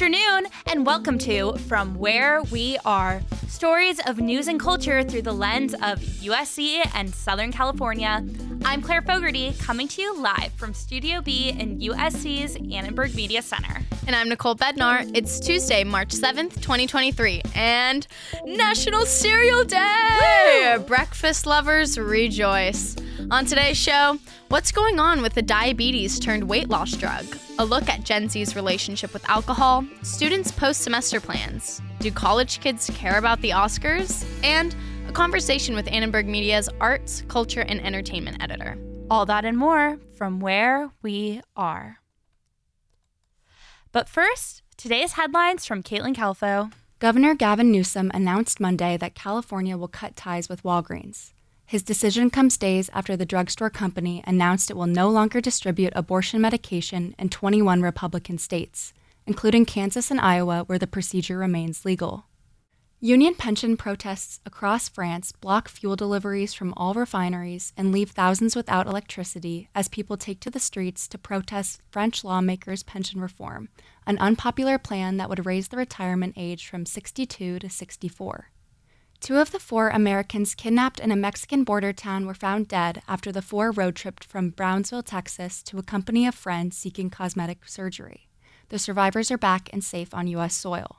afternoon, and welcome to From Where We Are stories of news and culture through the lens of USC and Southern California. I'm Claire Fogarty, coming to you live from Studio B in USC's Annenberg Media Center. And I'm Nicole Bednar. It's Tuesday, March 7th, 2023, and National Cereal Day! Woo! Breakfast lovers rejoice. On today's show, what's going on with the diabetes turned weight loss drug? A look at Gen Z's relationship with alcohol, students' post semester plans. Do college kids care about the Oscars? And a conversation with Annenberg Media's arts, culture, and entertainment editor. All that and more from where we are. But first, today's headlines from Caitlin Calfo. Governor Gavin Newsom announced Monday that California will cut ties with Walgreens. His decision comes days after the drugstore company announced it will no longer distribute abortion medication in 21 Republican states, including Kansas and Iowa, where the procedure remains legal. Union pension protests across France block fuel deliveries from all refineries and leave thousands without electricity as people take to the streets to protest French lawmakers' pension reform, an unpopular plan that would raise the retirement age from 62 to 64. Two of the four Americans kidnapped in a Mexican border town were found dead after the four road tripped from Brownsville, Texas to accompany a friend seeking cosmetic surgery. The survivors are back and safe on U.S. soil.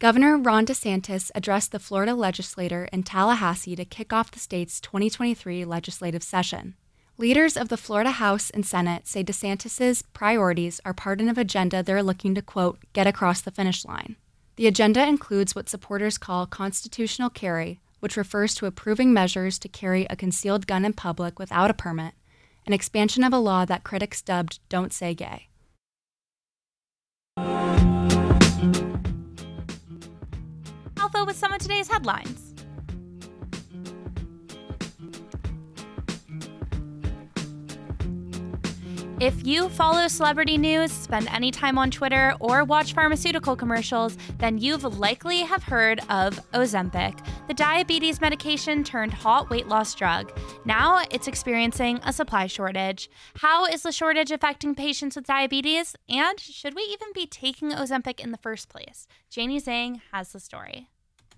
Governor Ron DeSantis addressed the Florida legislature in Tallahassee to kick off the state's 2023 legislative session. Leaders of the Florida House and Senate say DeSantis's priorities are part of an agenda they're looking to, quote, get across the finish line. The agenda includes what supporters call constitutional carry, which refers to approving measures to carry a concealed gun in public without a permit, an expansion of a law that critics dubbed Don't Say Gay. Alpha with some of today's headlines. If you follow celebrity news, spend any time on Twitter, or watch pharmaceutical commercials, then you've likely have heard of Ozempic, the diabetes medication turned hot weight loss drug. Now it's experiencing a supply shortage. How is the shortage affecting patients with diabetes? And should we even be taking Ozempic in the first place? Janie Zhang has the story.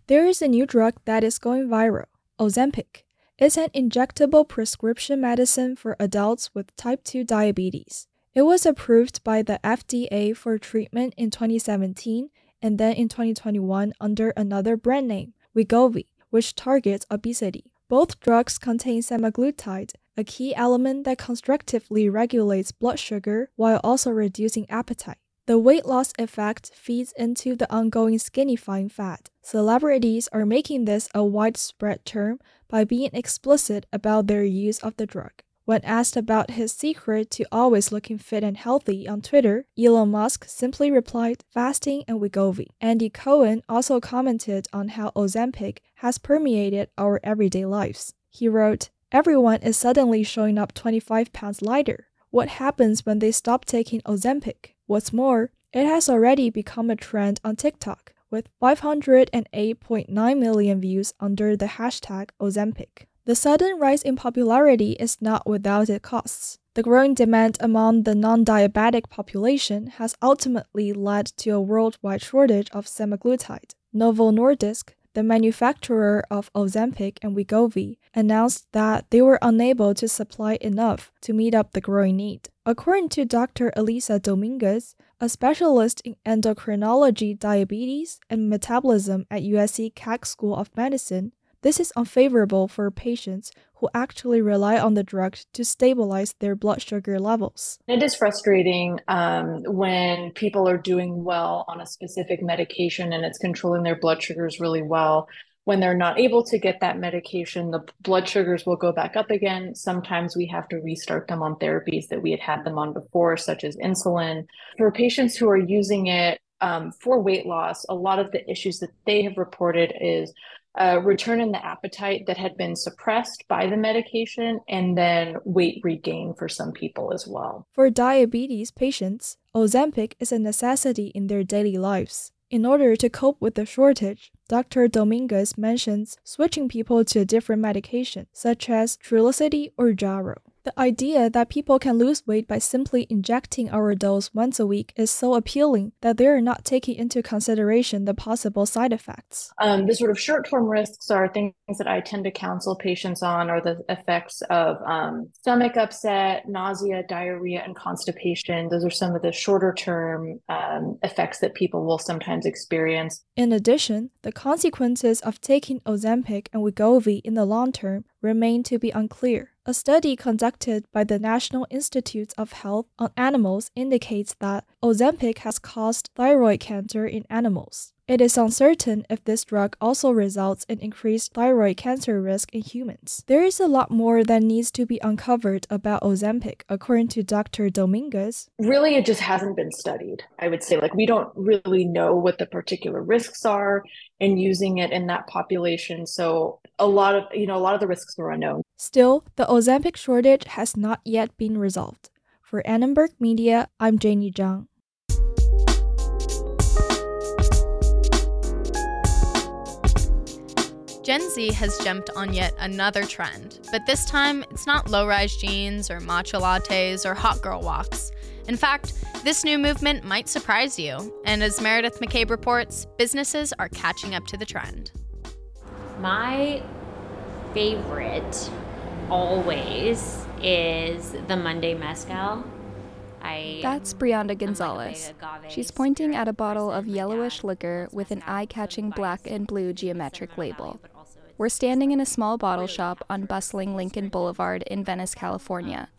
There is a new drug that is going viral, Ozempic is an injectable prescription medicine for adults with type 2 diabetes. It was approved by the FDA for treatment in 2017 and then in 2021 under another brand name, Wegovy, which targets obesity. Both drugs contain semaglutide, a key element that constructively regulates blood sugar while also reducing appetite. The weight loss effect feeds into the ongoing skinifying fad. Celebrities are making this a widespread term by being explicit about their use of the drug. When asked about his secret to always looking fit and healthy on Twitter, Elon Musk simply replied, fasting and Wegovy. Andy Cohen also commented on how Ozempic has permeated our everyday lives. He wrote, Everyone is suddenly showing up 25 pounds lighter. What happens when they stop taking Ozempic? What's more, it has already become a trend on TikTok with 508.9 million views under the hashtag Ozempic. The sudden rise in popularity is not without its costs. The growing demand among the non diabetic population has ultimately led to a worldwide shortage of semaglutide. Novo Nordisk, the manufacturer of Ozempic and Wegovy, announced that they were unable to supply enough to meet up the growing need. According to Dr. Elisa Dominguez, a specialist in endocrinology, diabetes, and metabolism at USC Keck School of Medicine, this is unfavorable for patients who actually rely on the drug to stabilize their blood sugar levels. It is frustrating um, when people are doing well on a specific medication and it's controlling their blood sugars really well. When they're not able to get that medication, the blood sugars will go back up again. Sometimes we have to restart them on therapies that we had had them on before, such as insulin. For patients who are using it um, for weight loss, a lot of the issues that they have reported is a return in the appetite that had been suppressed by the medication and then weight regain for some people as well. For diabetes patients, Ozempic is a necessity in their daily lives. In order to cope with the shortage, Dr. Dominguez mentions switching people to a different medication, such as Trulicity or Jaro. The idea that people can lose weight by simply injecting our dose once a week is so appealing that they are not taking into consideration the possible side effects. Um, the sort of short term risks are things that I tend to counsel patients on are the effects of um, stomach upset, nausea, diarrhea, and constipation. Those are some of the shorter term um, effects that people will sometimes experience. In addition, the consequences of taking Ozempic and Wegovy in the long term remain to be unclear. A study conducted by the National Institutes of Health on animals indicates that Ozempic has caused thyroid cancer in animals. It is uncertain if this drug also results in increased thyroid cancer risk in humans. There is a lot more that needs to be uncovered about Ozempic, according to Dr. Dominguez. Really, it just hasn't been studied. I would say, like, we don't really know what the particular risks are in using it in that population. So, a lot of, you know, a lot of the risks are unknown. Still, the Ozempic shortage has not yet been resolved. For Annenberg Media, I'm Janie Zhang. Gen Z has jumped on yet another trend, but this time it's not low rise jeans or matcha lattes or hot girl walks. In fact, this new movement might surprise you, and as Meredith McCabe reports, businesses are catching up to the trend. My favorite always is the Monday Mezcal. I That's Brianda Gonzalez. She's pointing at a bottle of yellowish liquor with an eye catching black and blue geometric label. We're standing in a small bottle shop on bustling Lincoln Boulevard in Venice, California.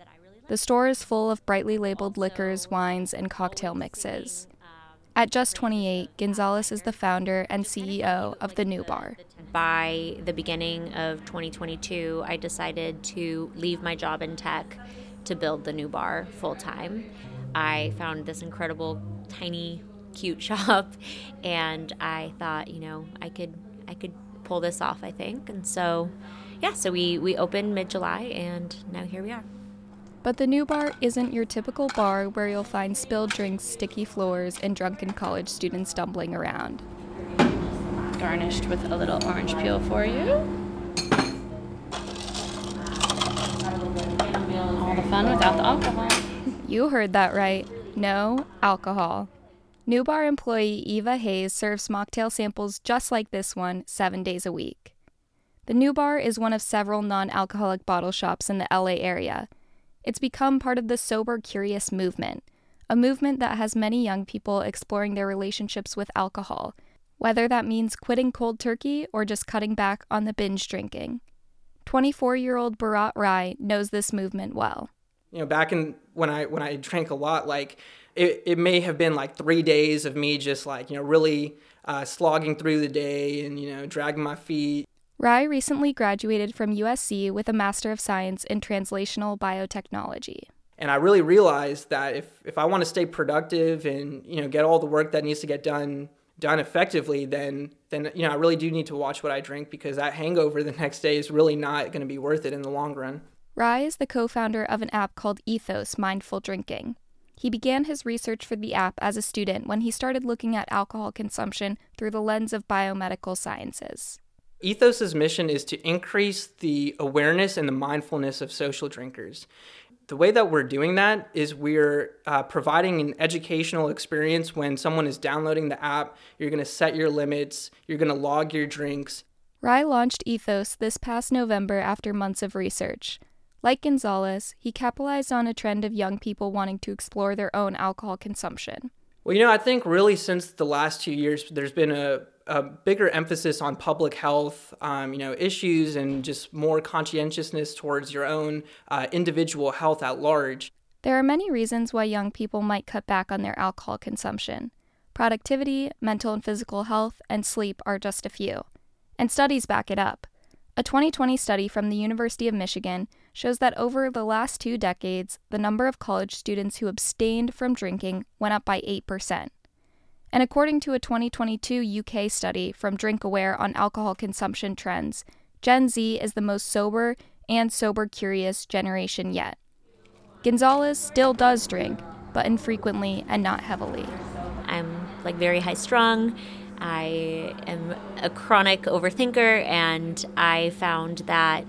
The store is full of brightly labeled liquors, wines, and cocktail mixes. At just 28, Gonzalez is the founder and CEO of the New Bar. By the beginning of 2022, I decided to leave my job in tech to build the New Bar full time. I found this incredible, tiny, cute shop, and I thought, you know, I could, I could pull this off, I think. And so, yeah, so we, we opened mid July and now here we are. But the new bar isn't your typical bar where you'll find spilled drinks, sticky floors, and drunken college students stumbling around. Garnished with a little orange peel for you. All the fun without the alcohol. You heard that right. No alcohol. New Bar employee Eva Hayes serves mocktail samples just like this one seven days a week. The New Bar is one of several non alcoholic bottle shops in the LA area. It's become part of the Sober Curious movement, a movement that has many young people exploring their relationships with alcohol, whether that means quitting cold turkey or just cutting back on the binge drinking. 24 year old Bharat Rai knows this movement well. You know, back in when I when I drank a lot, like it, it may have been like three days of me just like, you know, really uh, slogging through the day and, you know, dragging my feet. Rai recently graduated from USC with a Master of Science in Translational Biotechnology. And I really realized that if, if I want to stay productive and, you know, get all the work that needs to get done done effectively, then then you know I really do need to watch what I drink because that hangover the next day is really not going to be worth it in the long run. Rai is the co-founder of an app called Ethos Mindful Drinking. He began his research for the app as a student when he started looking at alcohol consumption through the lens of biomedical sciences. Ethos's mission is to increase the awareness and the mindfulness of social drinkers. The way that we're doing that is we're uh, providing an educational experience when someone is downloading the app. You're going to set your limits, you're going to log your drinks. Rai launched Ethos this past November after months of research. Like Gonzalez, he capitalized on a trend of young people wanting to explore their own alcohol consumption. Well, you know, I think really since the last two years, there's been a, a bigger emphasis on public health, um, you know, issues and just more conscientiousness towards your own uh, individual health at large. There are many reasons why young people might cut back on their alcohol consumption. Productivity, mental and physical health, and sleep are just a few. And studies back it up. A 2020 study from the University of Michigan shows that over the last two decades, the number of college students who abstained from drinking went up by 8%. And according to a 2022 UK study from DrinkAware on alcohol consumption trends, Gen Z is the most sober and sober curious generation yet. Gonzalez still does drink, but infrequently and not heavily. I'm like very high strung. I am a chronic overthinker, and I found that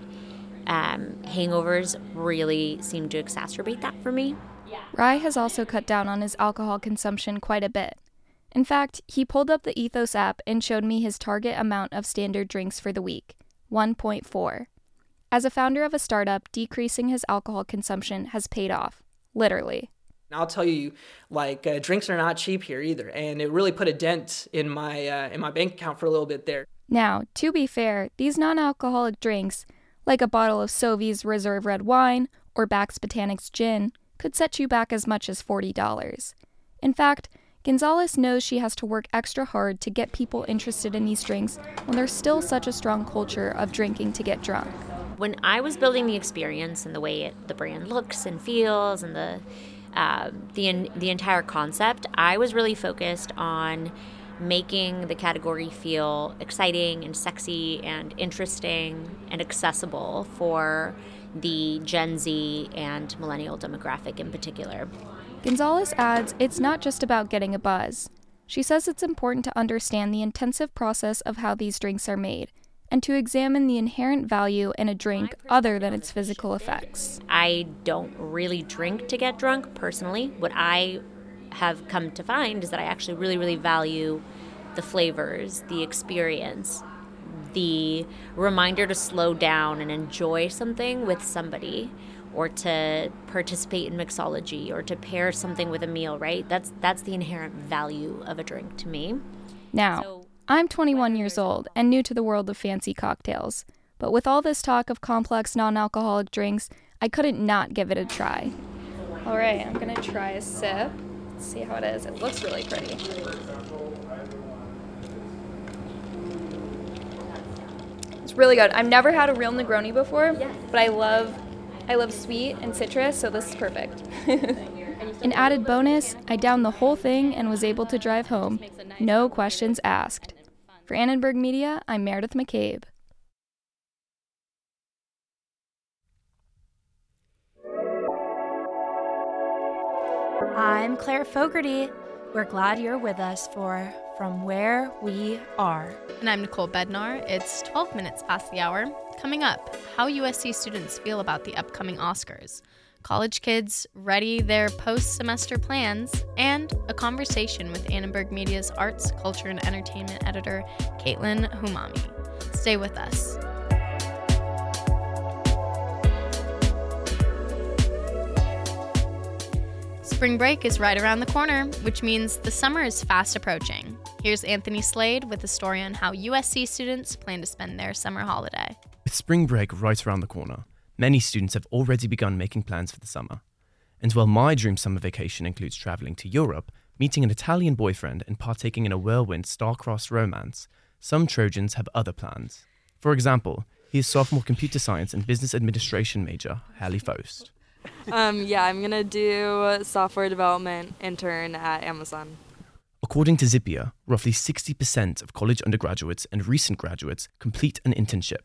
um, hangovers really seem to exacerbate that for me. Rai has also cut down on his alcohol consumption quite a bit. In fact, he pulled up the Ethos app and showed me his target amount of standard drinks for the week 1.4. As a founder of a startup, decreasing his alcohol consumption has paid off, literally. I'll tell you, like uh, drinks are not cheap here either, and it really put a dent in my uh, in my bank account for a little bit there. Now, to be fair, these non-alcoholic drinks, like a bottle of Sovi's Reserve red wine or Bax Botanics gin, could set you back as much as $40. In fact, Gonzalez knows she has to work extra hard to get people interested in these drinks when there's still such a strong culture of drinking to get drunk. When I was building the experience and the way it, the brand looks and feels and the uh, the the entire concept, I was really focused on making the category feel exciting and sexy and interesting and accessible for the Gen Z and millennial demographic in particular. Gonzalez adds it's not just about getting a buzz. She says it's important to understand the intensive process of how these drinks are made and to examine the inherent value in a drink other than its physical effects. I don't really drink to get drunk personally. What I have come to find is that I actually really, really value the flavors, the experience, the reminder to slow down and enjoy something with somebody or to participate in mixology or to pair something with a meal, right? That's that's the inherent value of a drink to me. Now, so, I'm 21 years old and new to the world of fancy cocktails. But with all this talk of complex non-alcoholic drinks, I couldn't not give it a try. All right, I'm going to try a sip. Let's see how it is. It looks really pretty. It's really good. I've never had a real Negroni before, but I love I love sweet and citrus, so this is perfect. An added bonus, I downed the whole thing and was able to drive home. No questions asked. For Annenberg Media, I'm Meredith McCabe. I'm Claire Fogarty. We're glad you're with us for From Where We Are. And I'm Nicole Bednar. It's 12 minutes past the hour. Coming up, how USC students feel about the upcoming Oscars, college kids ready their post semester plans, and a conversation with Annenberg Media's arts, culture, and entertainment editor, Caitlin Humami. Stay with us. Spring break is right around the corner, which means the summer is fast approaching. Here's Anthony Slade with a story on how USC students plan to spend their summer holiday. With spring break right around the corner, many students have already begun making plans for the summer. And while my dream summer vacation includes traveling to Europe, meeting an Italian boyfriend, and partaking in a whirlwind star-crossed romance, some Trojans have other plans. For example, he is sophomore computer science and business administration major, Hallie Faust. Um, yeah, I'm gonna do software development intern at Amazon. According to Zippia, roughly 60% of college undergraduates and recent graduates complete an internship.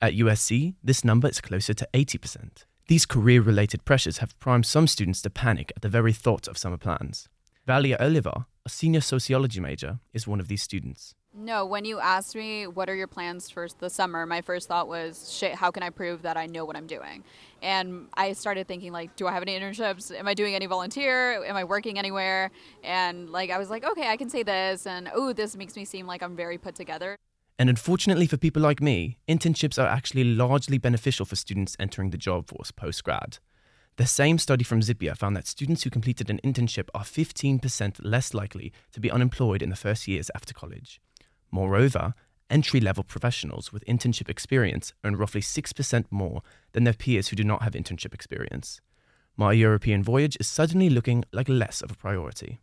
At USC, this number is closer to 80%. These career related pressures have primed some students to panic at the very thought of summer plans. Valia Oliver, a senior sociology major, is one of these students. No, when you asked me what are your plans for the summer, my first thought was, shit, how can I prove that I know what I'm doing? And I started thinking like, do I have any internships? Am I doing any volunteer? Am I working anywhere? And like I was like, okay, I can say this and oh, this makes me seem like I'm very put together. And unfortunately for people like me, internships are actually largely beneficial for students entering the job force post grad. The same study from Zippia found that students who completed an internship are 15% less likely to be unemployed in the first years after college. Moreover, entry level professionals with internship experience earn roughly 6% more than their peers who do not have internship experience. My European voyage is suddenly looking like less of a priority.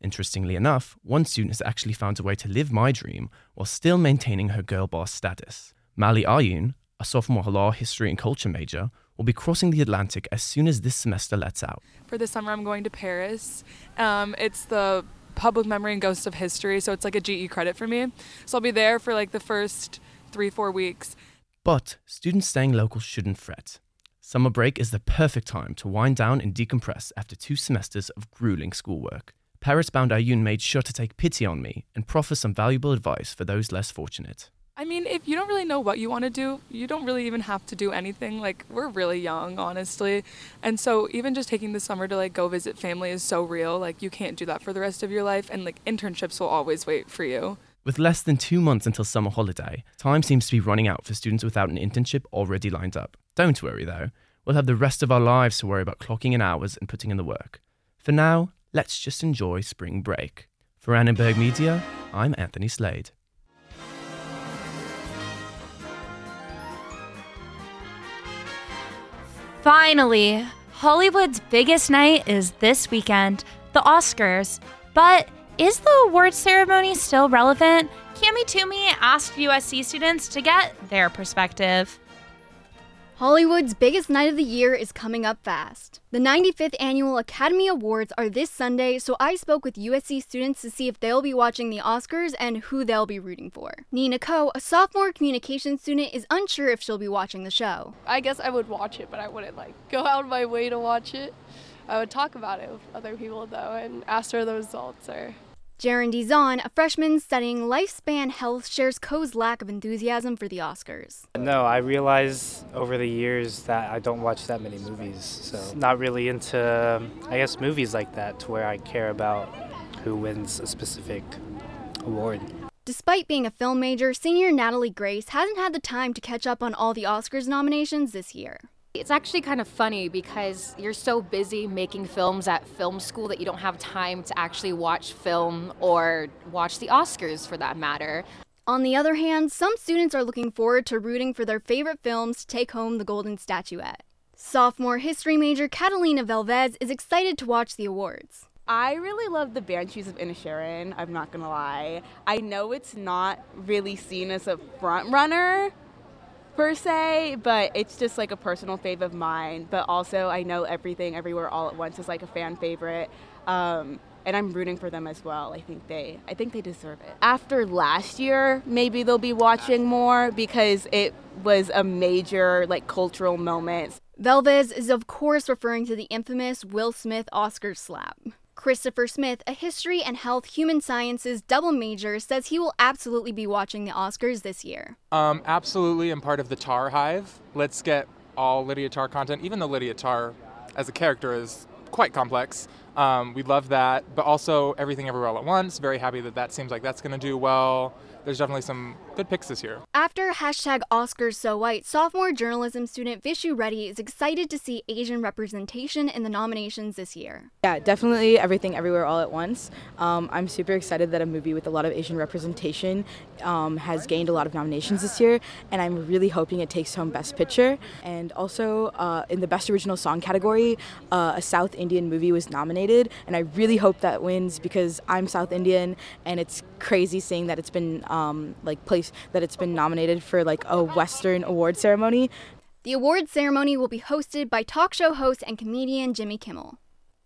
Interestingly enough, one student has actually found a way to live my dream while still maintaining her girl boss status. Mali Ayun, a sophomore law, history, and culture major, will be crossing the Atlantic as soon as this semester lets out. For the summer, I'm going to Paris. Um, it's the public memory and ghosts of history, so it's like a GE credit for me. So I'll be there for like the first three, four weeks. But students staying local shouldn't fret. Summer break is the perfect time to wind down and decompress after two semesters of grueling schoolwork. Paris bound Ayun made sure to take pity on me and proffer some valuable advice for those less fortunate. I mean, if you don't really know what you want to do, you don't really even have to do anything. Like, we're really young, honestly. And so, even just taking the summer to like go visit family is so real. Like, you can't do that for the rest of your life. And like, internships will always wait for you. With less than two months until summer holiday, time seems to be running out for students without an internship already lined up. Don't worry though, we'll have the rest of our lives to worry about clocking in hours and putting in the work. For now, let's just enjoy spring break. For Annenberg Media, I'm Anthony Slade. Finally, Hollywood's biggest night is this weekend, the Oscars. But is the award ceremony still relevant? Cami Toomey asked USC students to get their perspective. Hollywood's biggest night of the year is coming up fast. The 95th Annual Academy Awards are this Sunday, so I spoke with USC students to see if they'll be watching the Oscars and who they'll be rooting for. Nina Ko, a sophomore communication student, is unsure if she'll be watching the show. I guess I would watch it, but I wouldn't like go out of my way to watch it. I would talk about it with other people though and ask her the results or Jaron Dizon, a freshman studying lifespan health, shares Ko's lack of enthusiasm for the Oscars. No, I realize over the years that I don't watch that many movies, so not really into, I guess, movies like that to where I care about who wins a specific award. Despite being a film major, senior Natalie Grace hasn't had the time to catch up on all the Oscars nominations this year. It's actually kind of funny because you're so busy making films at film school that you don't have time to actually watch film or watch the Oscars for that matter. On the other hand, some students are looking forward to rooting for their favorite films to take home the golden statuette. Sophomore history major Catalina Velvez is excited to watch the awards. I really love the Banshees of Inisherin, I'm not gonna lie. I know it's not really seen as a front runner, per se, but it's just like a personal fave of mine. But also, I know everything, everywhere, all at once is like a fan favorite. Um, and I'm rooting for them as well. I think they, I think they deserve it. After last year, maybe they'll be watching more because it was a major like cultural moment. Velvez is of course referring to the infamous Will Smith Oscar slap. Christopher Smith, a history and health human sciences double major, says he will absolutely be watching the Oscars this year. Um, absolutely, I'm part of the Tar Hive. Let's get all Lydia Tar content, even though Lydia Tar as a character is quite complex. Um, we love that, but also Everything Everywhere All at Once. Very happy that that seems like that's going to do well there's definitely some good picks this year. After hashtag Oscars So White, sophomore journalism student Vishu Reddy is excited to see Asian representation in the nominations this year. Yeah, definitely Everything Everywhere All at Once. Um, I'm super excited that a movie with a lot of Asian representation um, has gained a lot of nominations this year, and I'm really hoping it takes home Best Picture. And also uh, in the Best Original Song category, uh, a South Indian movie was nominated, and I really hope that wins because I'm South Indian, and it's crazy seeing that it's been um, like that it's been nominated for like a Western award ceremony. The award ceremony will be hosted by talk show host and comedian Jimmy Kimmel.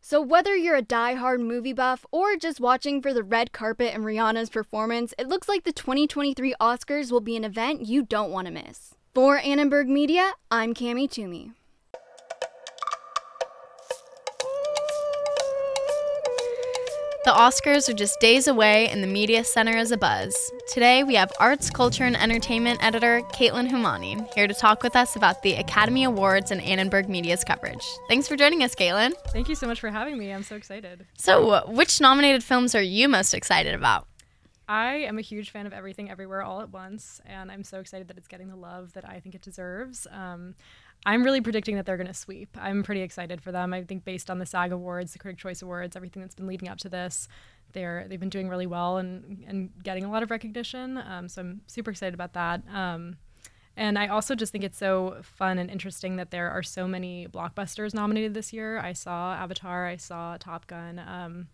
So, whether you're a die-hard movie buff or just watching for the red carpet and Rihanna's performance, it looks like the 2023 Oscars will be an event you don't want to miss. For Annenberg Media, I'm Cami Toomey. The Oscars are just days away, and the media center is a buzz. Today, we have arts, culture, and entertainment editor Caitlin Humani here to talk with us about the Academy Awards and Annenberg Media's coverage. Thanks for joining us, Caitlin. Thank you so much for having me. I'm so excited. So, which nominated films are you most excited about? I am a huge fan of Everything Everywhere All at Once, and I'm so excited that it's getting the love that I think it deserves. Um, I'm really predicting that they're going to sweep. I'm pretty excited for them. I think based on the SAG Awards, the Critic Choice Awards, everything that's been leading up to this, they're they've been doing really well and and getting a lot of recognition. Um, so I'm super excited about that. Um, and I also just think it's so fun and interesting that there are so many blockbusters nominated this year. I saw Avatar, I saw Top Gun, um,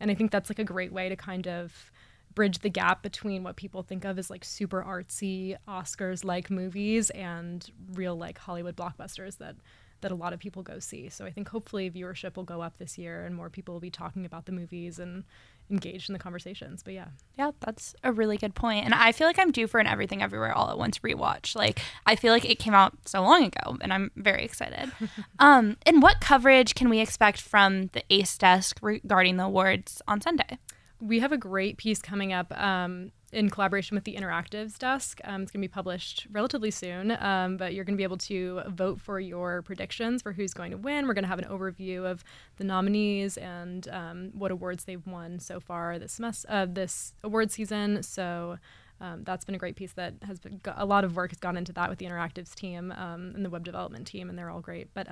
and I think that's like a great way to kind of bridge the gap between what people think of as like super artsy Oscars like movies and real like Hollywood blockbusters that that a lot of people go see. So I think hopefully viewership will go up this year and more people will be talking about the movies and engaged in the conversations. But yeah. Yeah, that's a really good point. And I feel like I'm due for an Everything Everywhere All at Once rewatch. Like I feel like it came out so long ago and I'm very excited. um and what coverage can we expect from the ACE desk regarding the awards on Sunday? We have a great piece coming up um, in collaboration with the Interactives desk. Um, it's going to be published relatively soon, um, but you're going to be able to vote for your predictions for who's going to win. We're going to have an overview of the nominees and um, what awards they've won so far this semester, uh, this award season. So. Um, that's been a great piece that has been a lot of work has gone into that with the interactives team um, and the web development team, and they're all great. But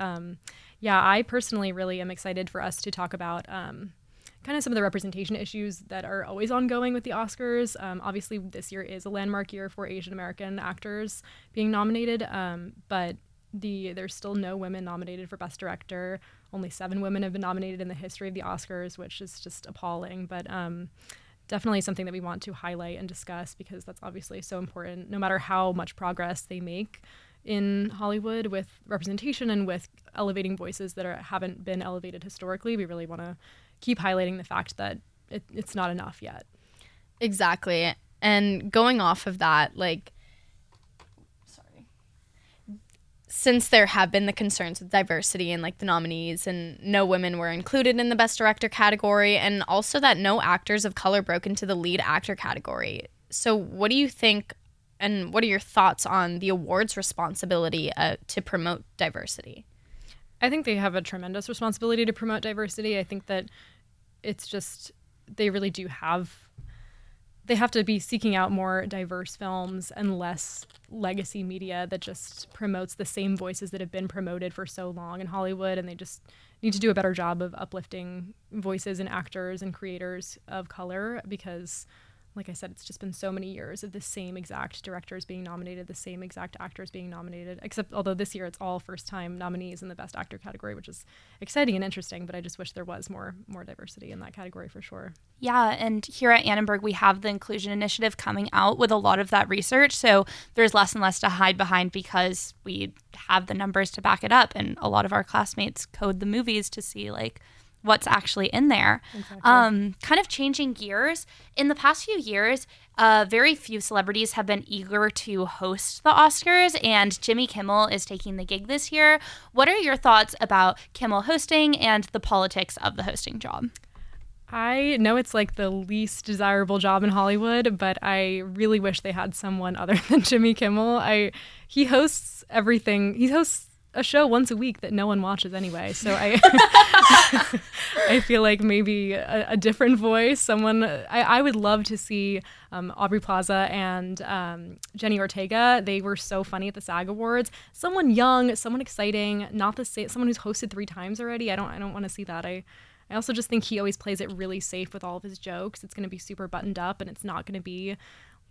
yeah, I personally really am excited for us to talk about kind of some of the representation issues that are always ongoing with the Oscars. Um, obviously, this year is a landmark year for Asian American actors being nominated, um, but the there's still no women nominated for Best Director. Only seven women have been nominated in the history of the Oscars, which is just appalling. But um, definitely something that we want to highlight and discuss because that's obviously so important. No matter how much progress they make in Hollywood with representation and with elevating voices that are, haven't been elevated historically, we really want to keep highlighting the fact that it, it's not enough yet. Exactly. And going off of that, like, sorry, since there have been the concerns with diversity and like the nominees, and no women were included in the Best Director category, and also that no actors of color broke into the lead actor category. So, what do you think, and what are your thoughts on the awards responsibility uh, to promote diversity? I think they have a tremendous responsibility to promote diversity. I think that it's just they really do have they have to be seeking out more diverse films and less legacy media that just promotes the same voices that have been promoted for so long in Hollywood and they just need to do a better job of uplifting voices and actors and creators of color because like I said, it's just been so many years of the same exact directors being nominated, the same exact actors being nominated, except although this year it's all first time nominees in the best actor category, which is exciting and interesting, but I just wish there was more more diversity in that category for sure. Yeah, and here at Annenberg we have the inclusion initiative coming out with a lot of that research, so there's less and less to hide behind because we have the numbers to back it up and a lot of our classmates code the movies to see like what's actually in there. Exactly. Um, kind of changing gears. In the past few years, uh, very few celebrities have been eager to host the Oscars, and Jimmy Kimmel is taking the gig this year. What are your thoughts about Kimmel hosting and the politics of the hosting job? I know it's like the least desirable job in Hollywood, but I really wish they had someone other than Jimmy Kimmel. I he hosts everything. He hosts a show once a week that no one watches anyway. So I I feel like maybe a, a, different voice, someone I, I would love to see um, Aubrey Plaza and um, Jenny Ortega. They were so funny at the SAG Awards. Someone young, someone exciting, not the same, someone who's hosted three times already. I don't I don't want to see that. I I also just think he always plays it really safe with all of his jokes. It's going to be super buttoned up and it's not going to be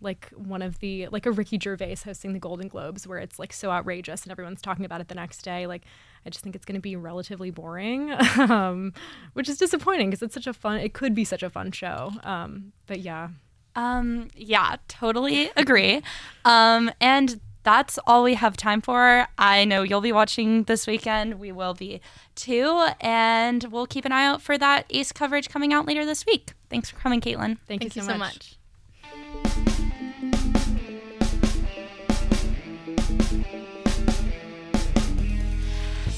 like one of the like a Ricky Gervais hosting the Golden Globes where it's like so outrageous and everyone's talking about it the next day. Like I just think it's going to be relatively boring, um, which is disappointing because it's such a fun. It could be such a fun show. Um, but yeah. Um, yeah, totally agree. Um, and that's all we have time for. I know you'll be watching this weekend. We will be too. And we'll keep an eye out for that ACE coverage coming out later this week. Thanks for coming, Caitlin. Thank, Thank you, so, so much. much.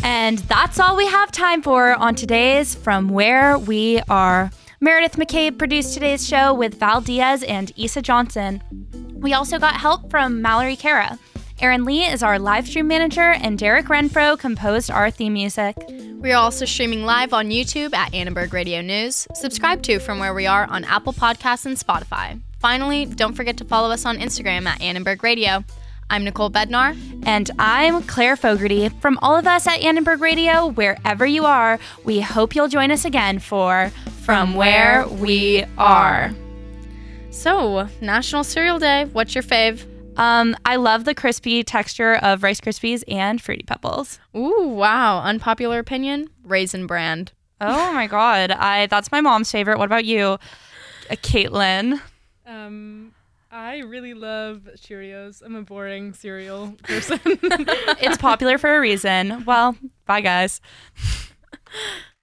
And that's all we have time for on today's From Where We Are. Meredith McCabe produced today's show with Val Diaz and Isa Johnson. We also got help from Mallory Kara. Aaron Lee is our live stream manager, and Derek Renfro composed our theme music. We are also streaming live on YouTube at Annenberg Radio News. Subscribe to From Where We Are on Apple Podcasts and Spotify. Finally, don't forget to follow us on Instagram at Annenberg Radio. I'm Nicole Bednar. And I'm Claire Fogarty. From all of us at Annenberg Radio, wherever you are, we hope you'll join us again for From Where We Are. So, National Cereal Day. What's your fave? Um, I love the crispy texture of Rice Krispies and Fruity Pebbles. Ooh, wow. Unpopular opinion? Raisin Bran. Oh my god. I that's my mom's favorite. What about you? Uh, Caitlin. Um I really love Cheerios. I'm a boring cereal person. it's popular for a reason. Well, bye guys.